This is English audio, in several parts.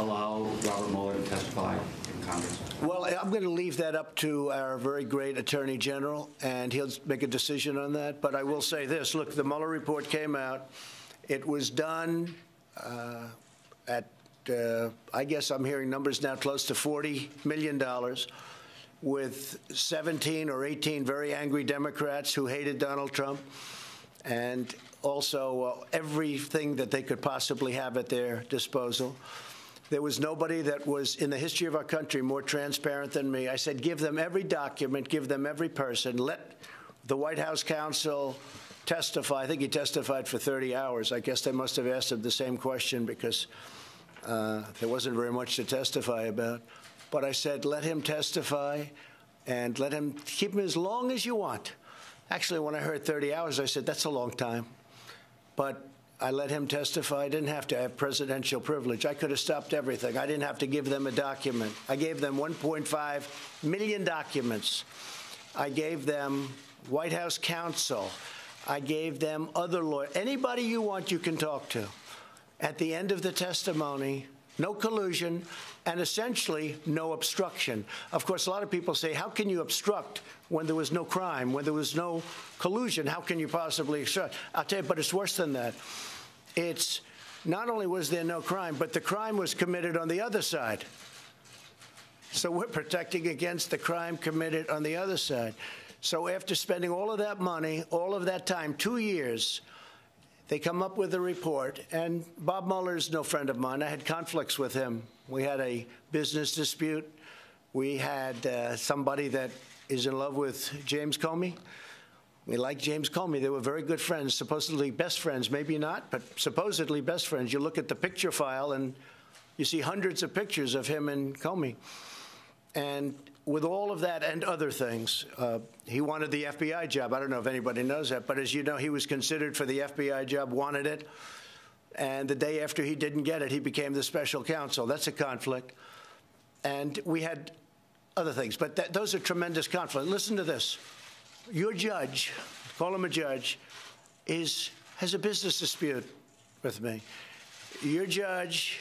allow Robert Mueller to testify in Congress? Well, I'm going to leave that up to our very great Attorney General, and he'll make a decision on that. But I will say this look, the Mueller report came out. It was done uh, at, uh, I guess I'm hearing numbers now close to $40 million with 17 or 18 very angry Democrats who hated Donald Trump, and also uh, everything that they could possibly have at their disposal. There was nobody that was in the history of our country more transparent than me. I said, give them every document, give them every person, let the White House counsel testify. I think he testified for 30 hours. I guess they must have asked him the same question because uh, there wasn't very much to testify about. But I said, let him testify and let him keep him as long as you want. Actually, when I heard 30 hours, I said, that's a long time. But I let him testify. I didn't have to have presidential privilege. I could have stopped everything. I didn't have to give them a document. I gave them 1.5 million documents. I gave them White House counsel. I gave them other lawyers. Anybody you want, you can talk to. At the end of the testimony, no collusion, and essentially no obstruction. Of course, a lot of people say, how can you obstruct when there was no crime, when there was no collusion? How can you possibly obstruct? I'll tell you, but it's worse than that. It's not only was there no crime, but the crime was committed on the other side. So we're protecting against the crime committed on the other side. So after spending all of that money, all of that time, two years, they come up with a report, and Bob Mueller is no friend of mine. I had conflicts with him. We had a business dispute. We had uh, somebody that is in love with James Comey. We like James Comey. They were very good friends, supposedly best friends. Maybe not, but supposedly best friends. You look at the picture file, and you see hundreds of pictures of him and Comey. And with all of that and other things, uh, he wanted the FBI job. I don't know if anybody knows that, but as you know, he was considered for the FBI job, wanted it. And the day after he didn't get it, he became the special counsel. That's a conflict. And we had other things, but those are tremendous conflicts. Listen to this. Your judge, call him a judge, is, has a business dispute with me. Your judge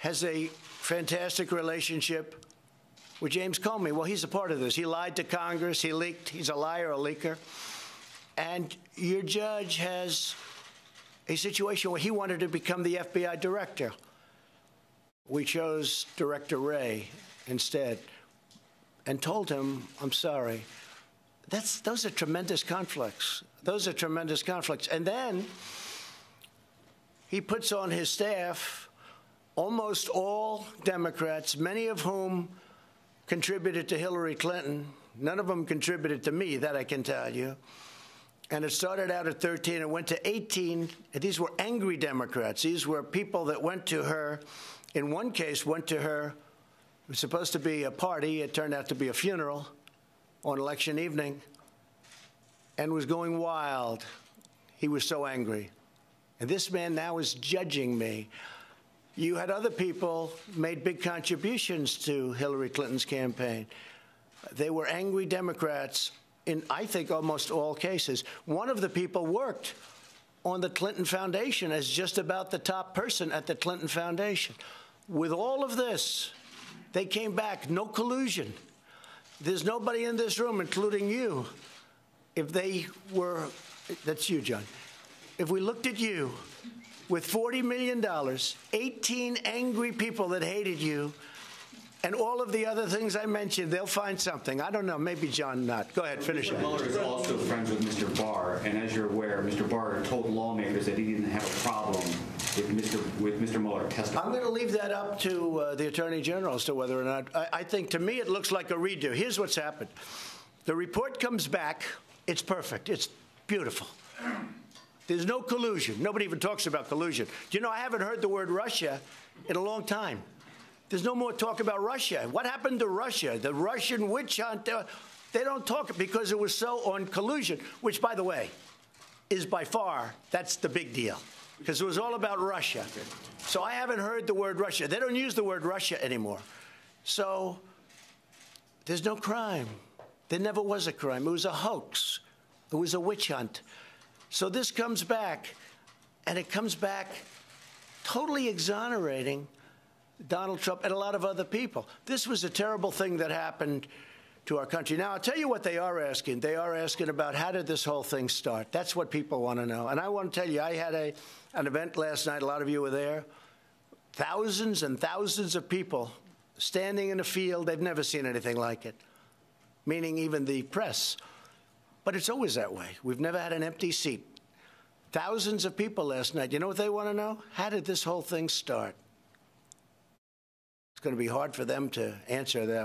has a fantastic relationship with James Comey. Well, he's a part of this. He lied to Congress. He leaked. He's a liar, a leaker. And your judge has a situation where he wanted to become the FBI director. We chose Director Wray instead and told him, I'm sorry. That's, those are tremendous conflicts. Those are tremendous conflicts. And then he puts on his staff almost all Democrats, many of whom contributed to Hillary Clinton. None of them contributed to me, that I can tell you. And it started out at 13 and went to 18. And these were angry Democrats. These were people that went to her, in one case, went to her. It was supposed to be a party. It turned out to be a funeral on election evening and was going wild. He was so angry. And this man now is judging me. You had other people made big contributions to Hillary Clinton's campaign. They were angry Democrats in, I think, almost all cases. One of the people worked on the Clinton Foundation as just about the top person at the Clinton Foundation. With all of this, they came back, no collusion. There's nobody in this room, including you. If they were, that's you, John. If we looked at you with $40 million, 18 angry people that hated you, and all of the other things I mentioned, they'll find something. I don't know. Maybe John not. Go ahead, finish Mr. it. Mueller is also friends with Mr. Barr, and as you're aware, Mr. Barr told lawmakers that he didn't have a problem with Mr. with Mr. Mueller testifying. I'm going to leave that up to uh, the Attorney General as to whether or not. I, I think to me it looks like a redo. Here's what's happened the report comes back, it's perfect, it's beautiful. There's no collusion. Nobody even talks about collusion. Do you know, I haven't heard the word Russia in a long time. There's no more talk about Russia. What happened to Russia? The Russian witch hunt? They don't talk because it was so on collusion, which, by the way, is by far, that's the big deal. Because it was all about Russia. So I haven't heard the word Russia. They don't use the word Russia anymore. So there's no crime. There never was a crime. It was a hoax. It was a witch hunt. So this comes back, and it comes back totally exonerating Donald Trump, and a lot of other people. This was a terrible thing that happened to our country. Now, I'll tell you what they are asking. They are asking about how did this whole thing start? That's what people want to know. And I want to tell you, I had a, an event last night. A lot of you were there. Thousands and thousands of people standing in a field. They've never seen anything like it, meaning even the press. But it's always that way. We've never had an empty seat. Thousands of people last night. You know what they want to know? How did this whole thing start? Going to be hard for them to answer that.